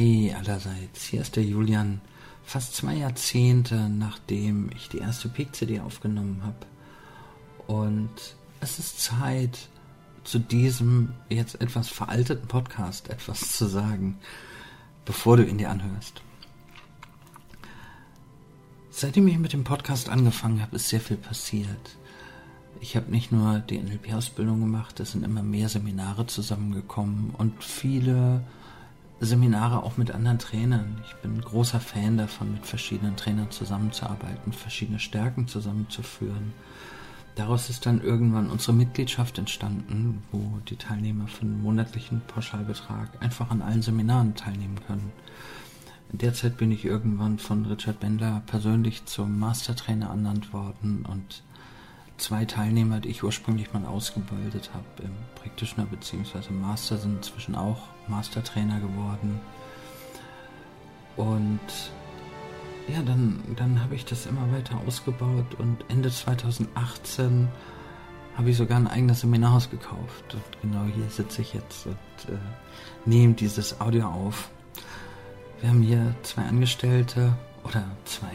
Hi allerseits, hier ist der Julian. Fast zwei Jahrzehnte nachdem ich die erste Peak-CD aufgenommen habe. Und es ist Zeit, zu diesem jetzt etwas veralteten Podcast etwas zu sagen, bevor du ihn dir anhörst. Seitdem ich mit dem Podcast angefangen habe, ist sehr viel passiert. Ich habe nicht nur die NLP-Ausbildung gemacht, es sind immer mehr Seminare zusammengekommen und viele Seminare auch mit anderen Trainern. Ich bin großer Fan davon, mit verschiedenen Trainern zusammenzuarbeiten, verschiedene Stärken zusammenzuführen. Daraus ist dann irgendwann unsere Mitgliedschaft entstanden, wo die Teilnehmer für einen monatlichen Pauschalbetrag einfach an allen Seminaren teilnehmen können. Derzeit bin ich irgendwann von Richard Bendler persönlich zum Mastertrainer ernannt worden und zwei Teilnehmer, die ich ursprünglich mal ausgebildet habe im Practitioner bzw. Master, sind inzwischen auch Mastertrainer geworden. Und ja, dann, dann habe ich das immer weiter ausgebaut und Ende 2018 habe ich sogar ein eigenes Seminarhaus gekauft. Und genau hier sitze ich jetzt und äh, nehme dieses Audio auf. Wir haben hier zwei Angestellte oder zwei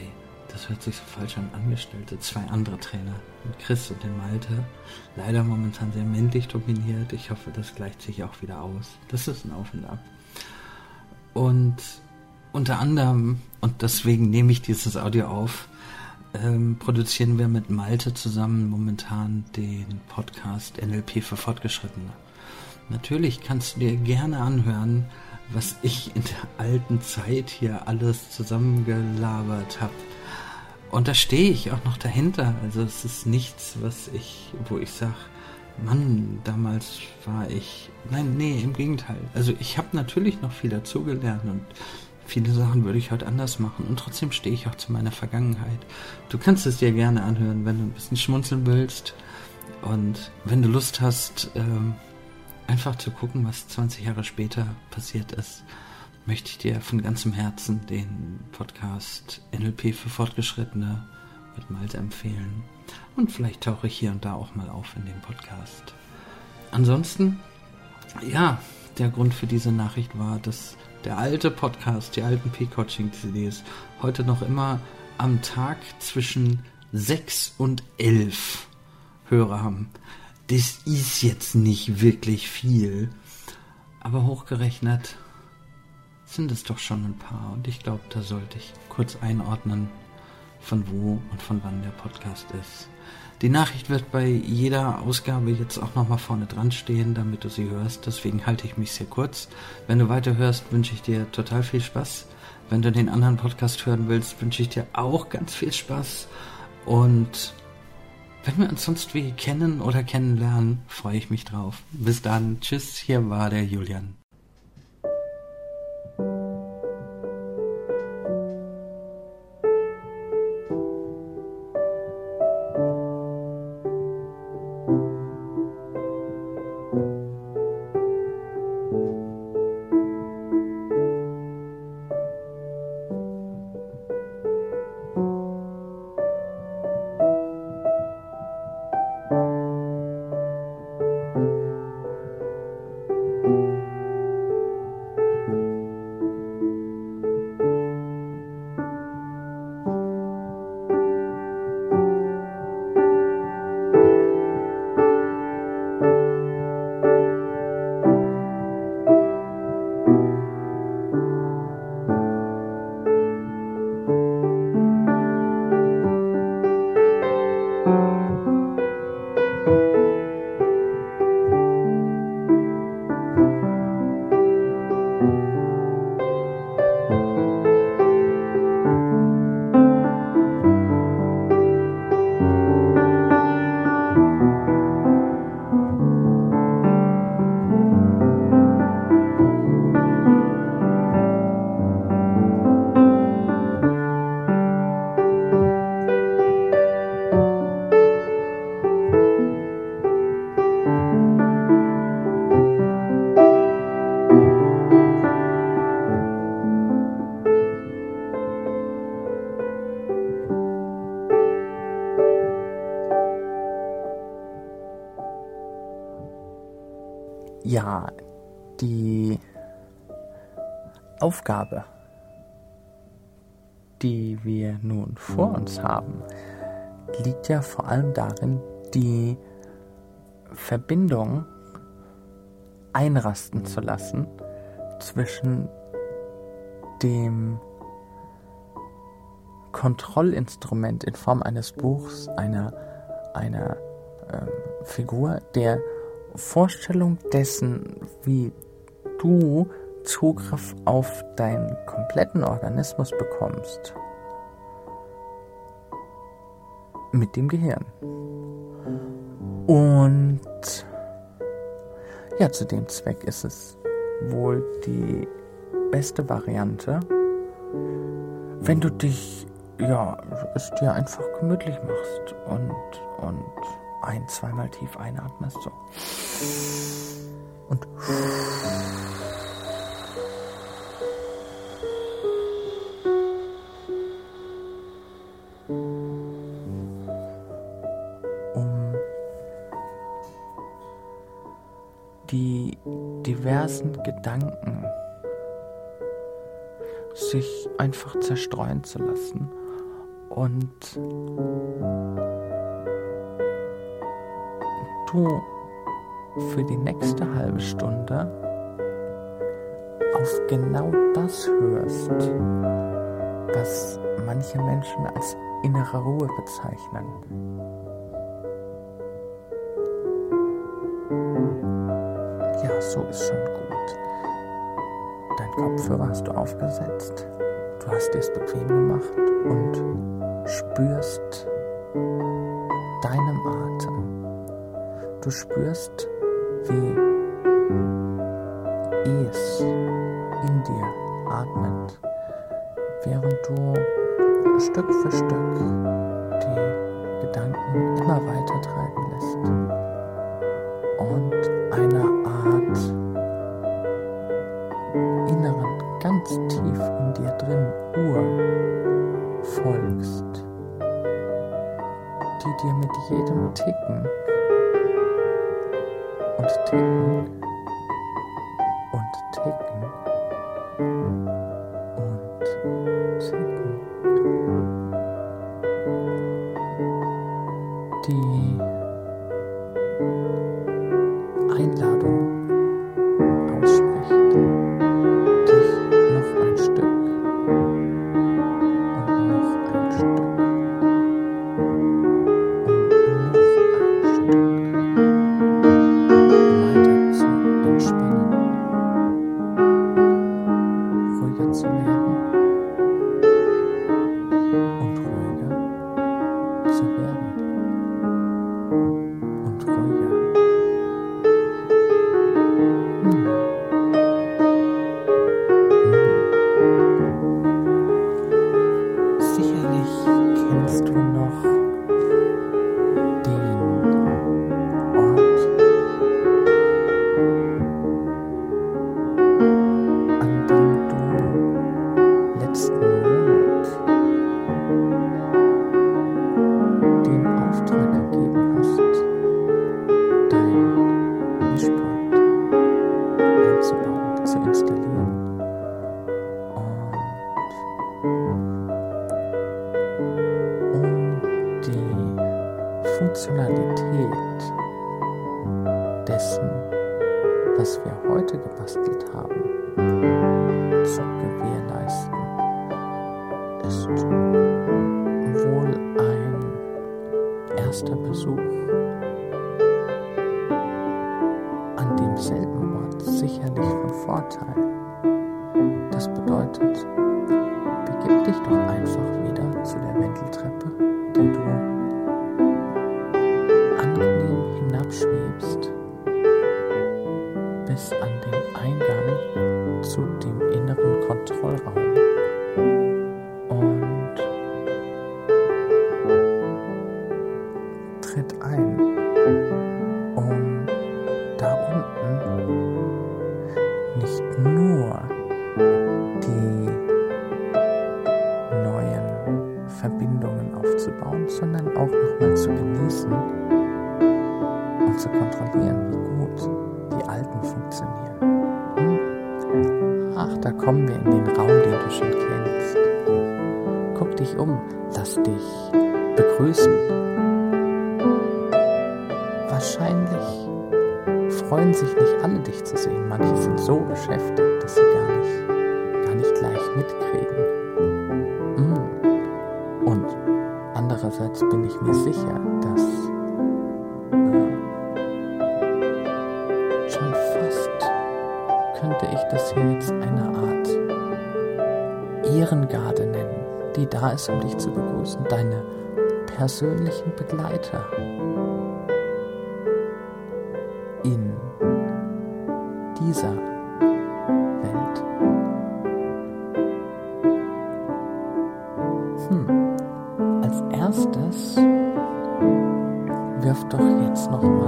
das hört sich so falsch an, Angestellte, zwei andere Trainer, den Chris und den Malte. Leider momentan sehr männlich dominiert. Ich hoffe, das gleicht sich auch wieder aus. Das ist ein Auf und Ab. Und unter anderem, und deswegen nehme ich dieses Audio auf, ähm, produzieren wir mit Malte zusammen momentan den Podcast NLP für Fortgeschrittene. Natürlich kannst du dir gerne anhören, was ich in der alten Zeit hier alles zusammengelabert habe. Und da stehe ich auch noch dahinter. Also es ist nichts, was ich, wo ich sage, Mann, damals war ich. Nein, nee, im Gegenteil. Also ich habe natürlich noch viel dazugelernt und viele Sachen würde ich heute anders machen. Und trotzdem stehe ich auch zu meiner Vergangenheit. Du kannst es dir gerne anhören, wenn du ein bisschen schmunzeln willst. Und wenn du Lust hast, ähm, einfach zu gucken, was 20 Jahre später passiert ist möchte ich dir von ganzem Herzen den Podcast NLP für Fortgeschrittene mit Malte empfehlen. Und vielleicht tauche ich hier und da auch mal auf in dem Podcast. Ansonsten, ja, der Grund für diese Nachricht war, dass der alte Podcast, die alten P-Coaching-CDs, heute noch immer am Tag zwischen 6 und 11 Hörer haben. Das ist jetzt nicht wirklich viel, aber hochgerechnet sind es doch schon ein paar. Und ich glaube, da sollte ich kurz einordnen, von wo und von wann der Podcast ist. Die Nachricht wird bei jeder Ausgabe jetzt auch nochmal vorne dran stehen, damit du sie hörst. Deswegen halte ich mich sehr kurz. Wenn du weiter hörst, wünsche ich dir total viel Spaß. Wenn du den anderen Podcast hören willst, wünsche ich dir auch ganz viel Spaß. Und wenn wir uns sonst wie kennen oder kennenlernen, freue ich mich drauf. Bis dann. Tschüss, hier war der Julian. Ja, die Aufgabe, die wir nun vor uns haben, liegt ja vor allem darin, die Verbindung einrasten zu lassen zwischen dem Kontrollinstrument in Form eines Buchs, einer, einer äh, Figur, der Vorstellung dessen, wie du Zugriff auf deinen kompletten Organismus bekommst. Mit dem Gehirn. Und ja, zu dem Zweck ist es wohl die beste Variante, wenn du dich, ja, es dir einfach gemütlich machst und, und ein, zweimal tief einatmest, so. Und um die diversen Gedanken sich einfach zerstreuen zu lassen und du für die nächste halbe Stunde auf genau das hörst, was manche Menschen als innere Ruhe bezeichnen. Ja, so ist schon gut. Dein Kopfhörer hast du aufgesetzt, du hast dir es bequem gemacht und spürst deinem Atem Du spürst, wie es in dir atmet, während du Stück für Stück die Gedanken immer weiter treiben lässt und einer Art inneren, ganz tief in dir drin Uhr folgst, die dir mit jedem Ticken Schritt ein. Platz, um dich zu begrüßen, deine persönlichen Begleiter in dieser Welt. Hm, als erstes wirf doch jetzt nochmal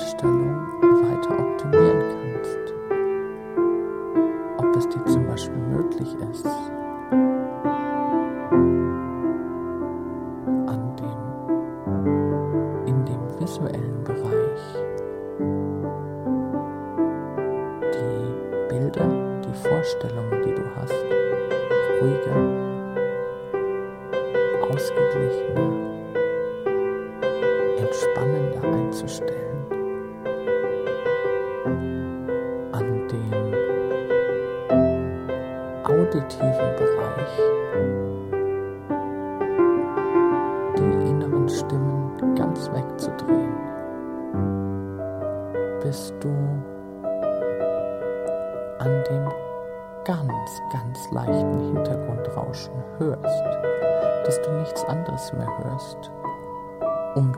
constant.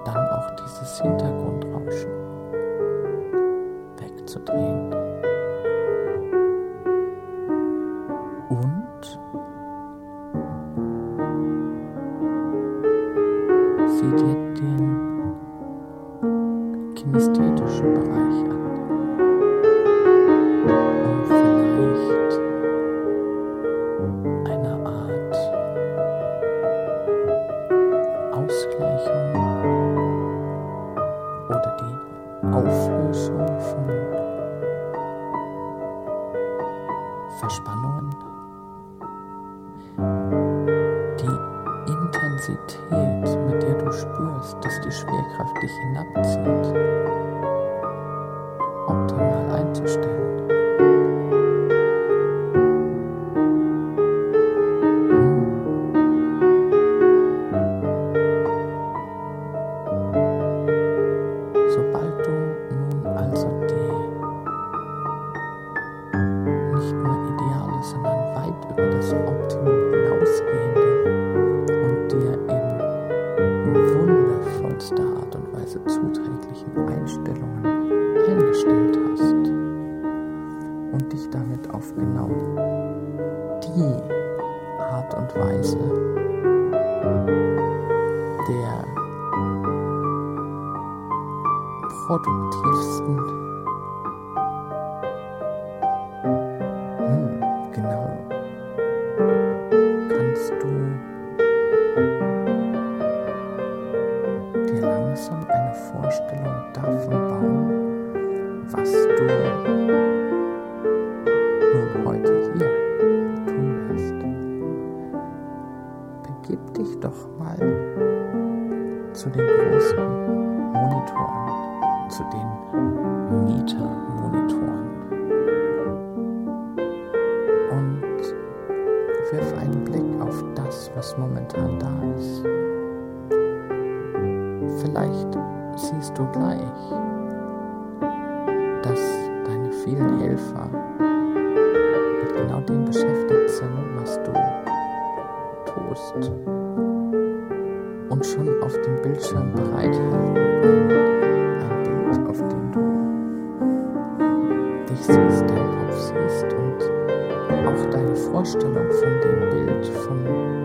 dann auch dieses Hintergrundrauschen wegzudrehen. begib dich doch mal zu den großen Monitoren, zu den Mietermonitoren und wirf einen Blick auf das, was momentan da ist. Vielleicht siehst du gleich, dass deine vielen Helfer mit genau dem beschäftigt bewusst und schon auf dem Bildschirm bereithalten. Ein, ein Bild, auf dem du dich siehst, dein Kopf siehst und auch deine Vorstellung von dem Bild, von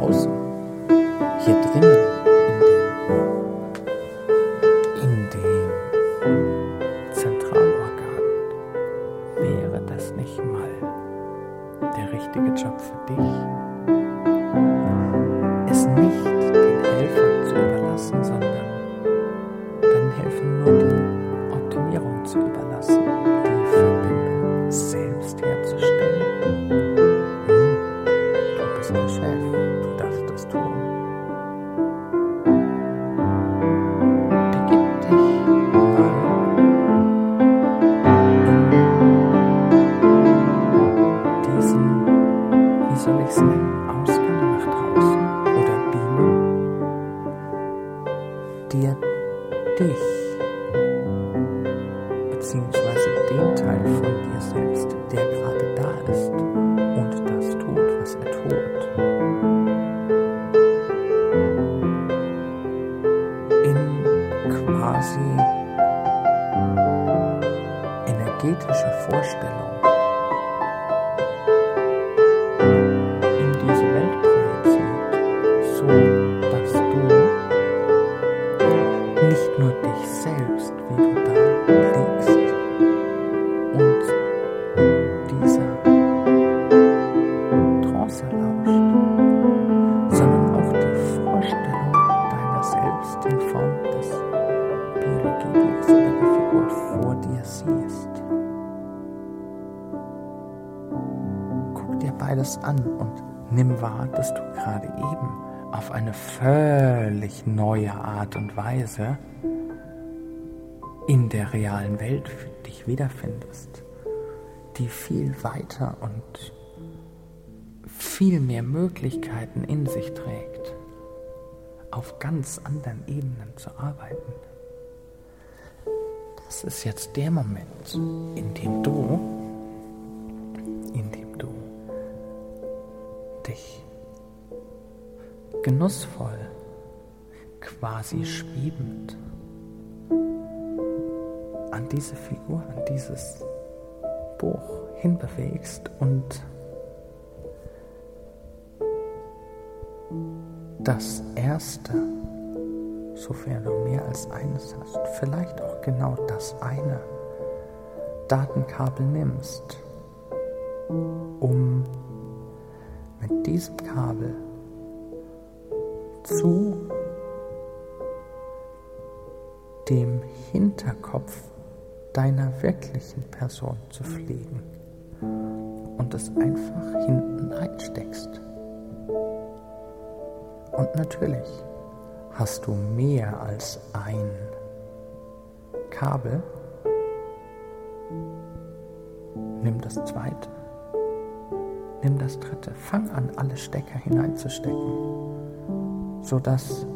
Nur Weise in der realen Welt dich wiederfindest, die viel weiter und viel mehr Möglichkeiten in sich trägt, auf ganz anderen Ebenen zu arbeiten. Das ist jetzt der Moment, in dem du, in dem du dich genussvoll, quasi schwebend an diese Figur, an dieses Buch hinbewegst und das Erste, sofern du mehr als eines hast, vielleicht auch genau das eine Datenkabel nimmst, um mit diesem Kabel zu dem Hinterkopf deiner wirklichen Person zu fliegen und es einfach hinten einsteckst. Und natürlich hast du mehr als ein Kabel. Nimm das zweite, nimm das dritte, fang an, alle Stecker hineinzustecken, sodass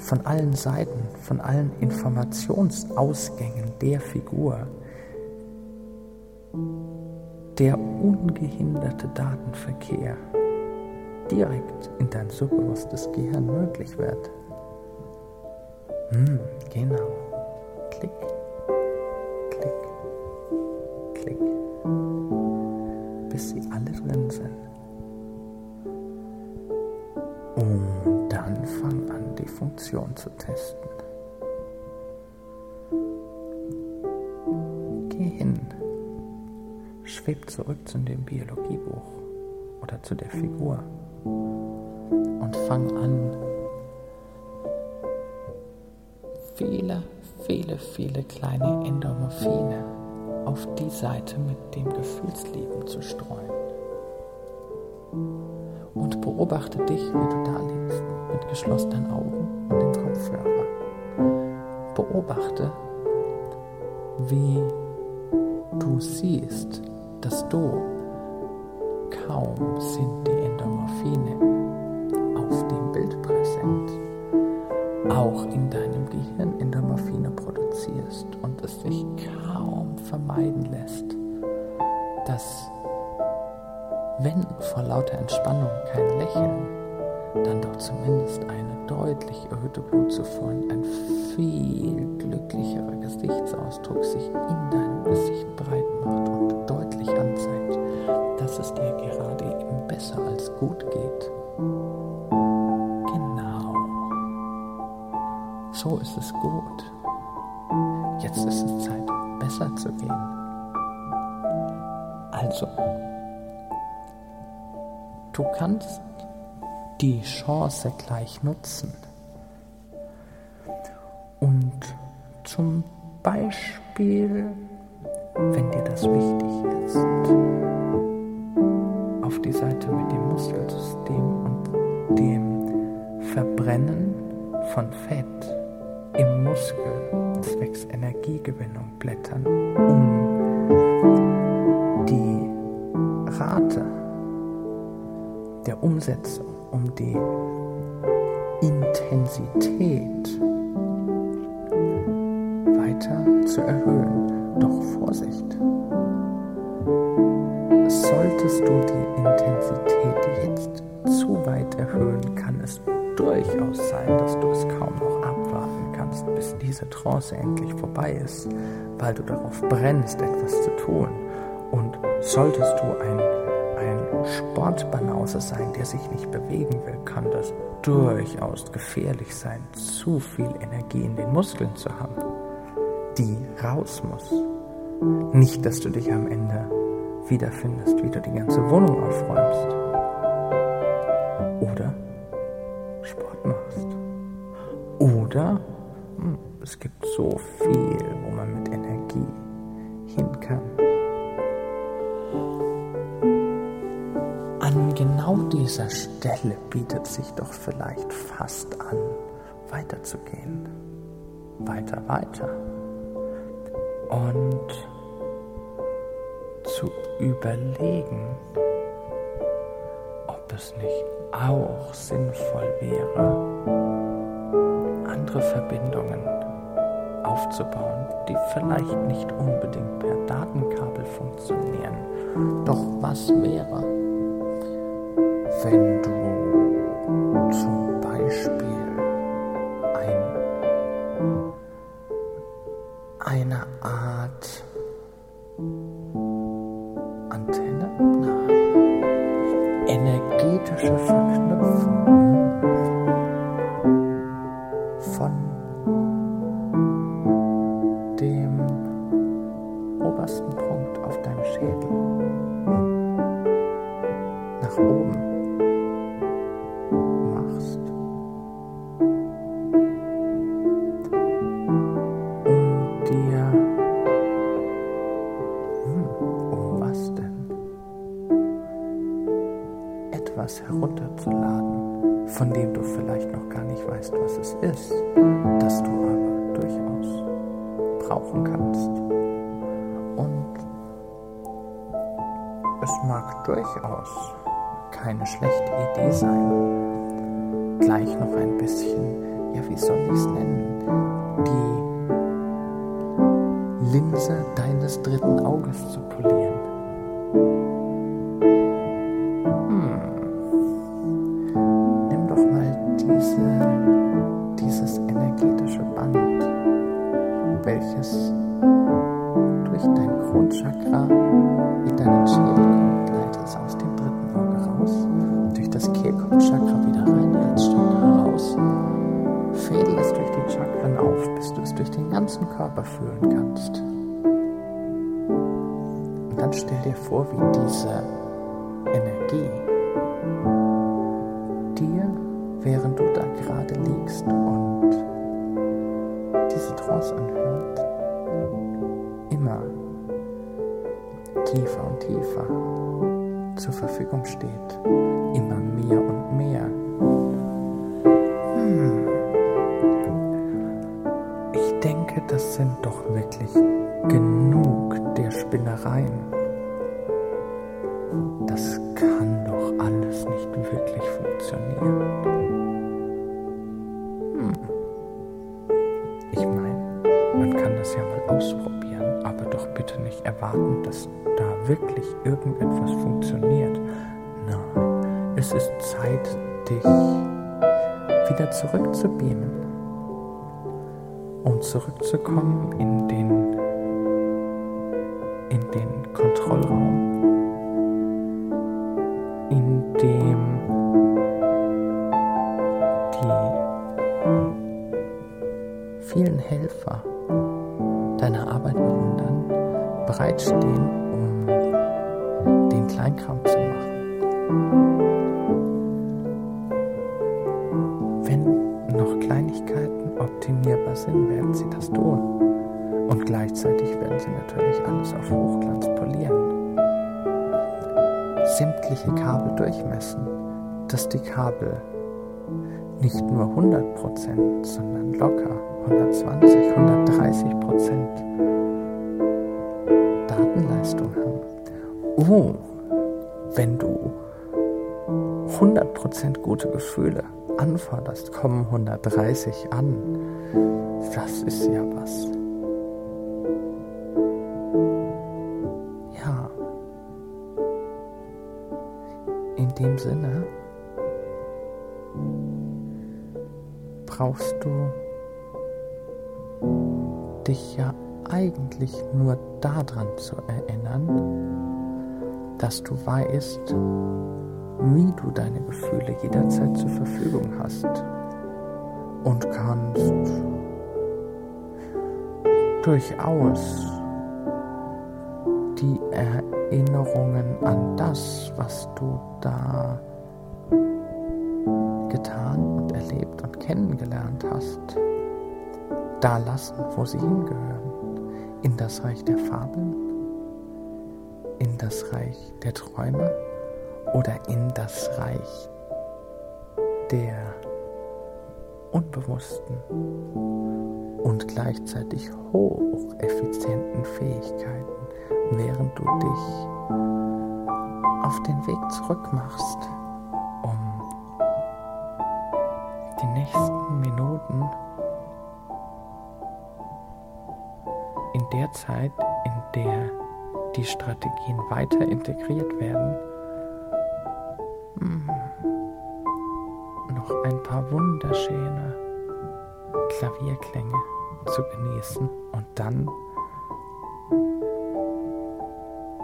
von allen Seiten, von allen Informationsausgängen der Figur der ungehinderte Datenverkehr direkt in dein subbewusstes Gehirn möglich wird. Hm, genau. Klick, klick, klick. Bis sie alle drin sind. Und dann fang an, die Funktion zu testen. Schweb zurück zu dem Biologiebuch oder zu der Figur und fang an, viele, viele, viele kleine Endomorphine auf die Seite mit dem Gefühlsleben zu streuen. Und beobachte dich, wie du da liegst, mit geschlossenen Augen und dem Kopfhörer. Beobachte, wie du siehst, dass du kaum sind die Endomorphine auf dem Bild präsent. auch in deinem Gehirn Endorphine produzierst und es sich kaum vermeiden lässt, dass wenn vor lauter Entspannung kein Lächeln, dann doch zumindest eine deutlich erhöhte Blutzufuhr und ein viel glücklicherer Gesichtsausdruck sich in deinem Gesicht breit macht gut geht. Genau. So ist es gut. Jetzt ist es Zeit, besser zu gehen. Also, du kannst die Chance gleich nutzen und zum Beispiel, wenn dir das wichtig ist, auf die Seite mit dem Muskelsystem und dem Verbrennen von Fett im Muskel zwecks Energiegewinnung blättern, um die Rate der Umsetzung, um die Intensität weiter zu erhöhen. Doch Vorsicht! Solltest du die Intensität jetzt zu weit erhöhen, kann es durchaus sein, dass du es kaum noch abwarten kannst, bis diese Trance endlich vorbei ist, weil du darauf brennst, etwas zu tun. Und solltest du ein, ein Sportbanause sein, der sich nicht bewegen will, kann das durchaus gefährlich sein, zu viel Energie in den Muskeln zu haben, die raus muss. Nicht, dass du dich am Ende wiederfindest, wie du die ganze Wohnung aufräumst. Oder Sport machst. Oder hm, es gibt so viel, wo man mit Energie hin kann. An genau dieser Stelle bietet sich doch vielleicht fast an, weiterzugehen. Weiter, weiter. Und zu überlegen, ob es nicht auch sinnvoll wäre, andere Verbindungen aufzubauen, die vielleicht nicht unbedingt per Datenkabel funktionieren. Doch was wäre, wenn du zum Beispiel obersten Punkt auf deinem Schädel. Nach oben welches durch dein Kronchakra in deinen Schädel kommt, leite es aus dem dritten Auge raus, durch das Kehlkopfchakra wieder rein, Herzchakra raus, fädel es durch die Chakren auf, bis du es durch den ganzen Körper fühlen kannst. Und dann stell dir vor, wie diese Energie dir, während das ja mal ausprobieren, aber doch bitte nicht erwarten, dass da wirklich irgendetwas funktioniert. Nein, es ist Zeit, dich wieder zurückzubeamen, um zurückzukommen in den, in den Kontrollraum, nicht nur 100%, sondern locker 120, 130 Prozent Datenleistung haben. Oh, wenn du 100 Prozent gute Gefühle anforderst, kommen 130 an. Das ist ja was. Ja. In dem Sinne brauchst du dich ja eigentlich nur daran zu erinnern, dass du weißt, wie du deine Gefühle jederzeit zur Verfügung hast und kannst durchaus die Erinnerungen an das, was du da erlebt und kennengelernt hast, da lassen, wo sie hingehören. In das Reich der Fabeln, in das Reich der Träume oder in das Reich der unbewussten und gleichzeitig hocheffizienten Fähigkeiten, während du dich auf den Weg zurück machst, um die nächsten Minuten in der Zeit, in der die Strategien weiter integriert werden, hm, noch ein paar wunderschöne Klavierklänge zu genießen und dann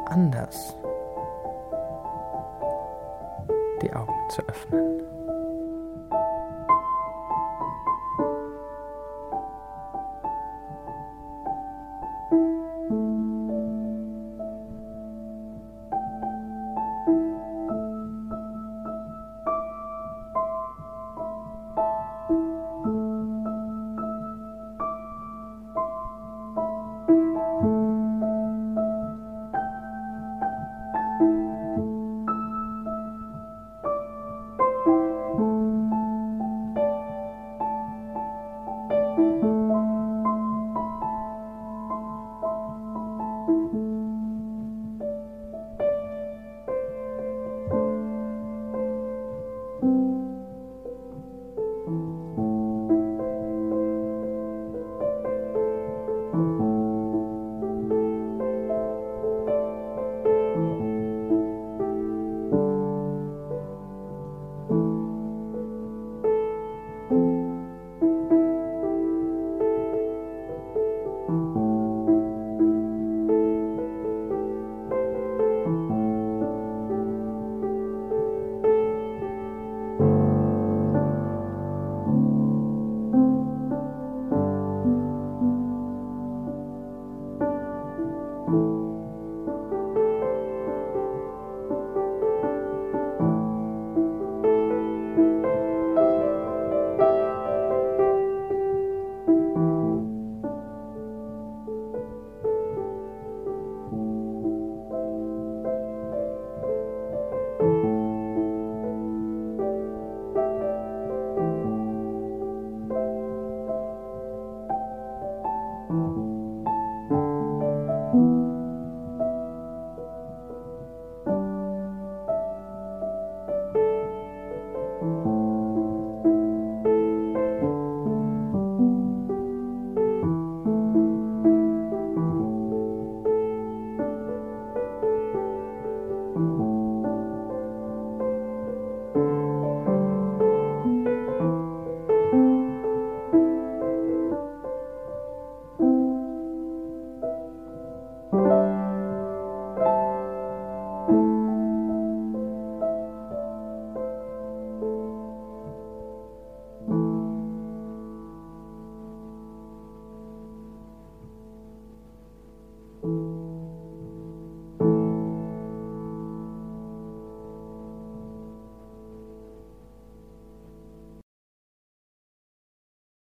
anders die Augen zu öffnen.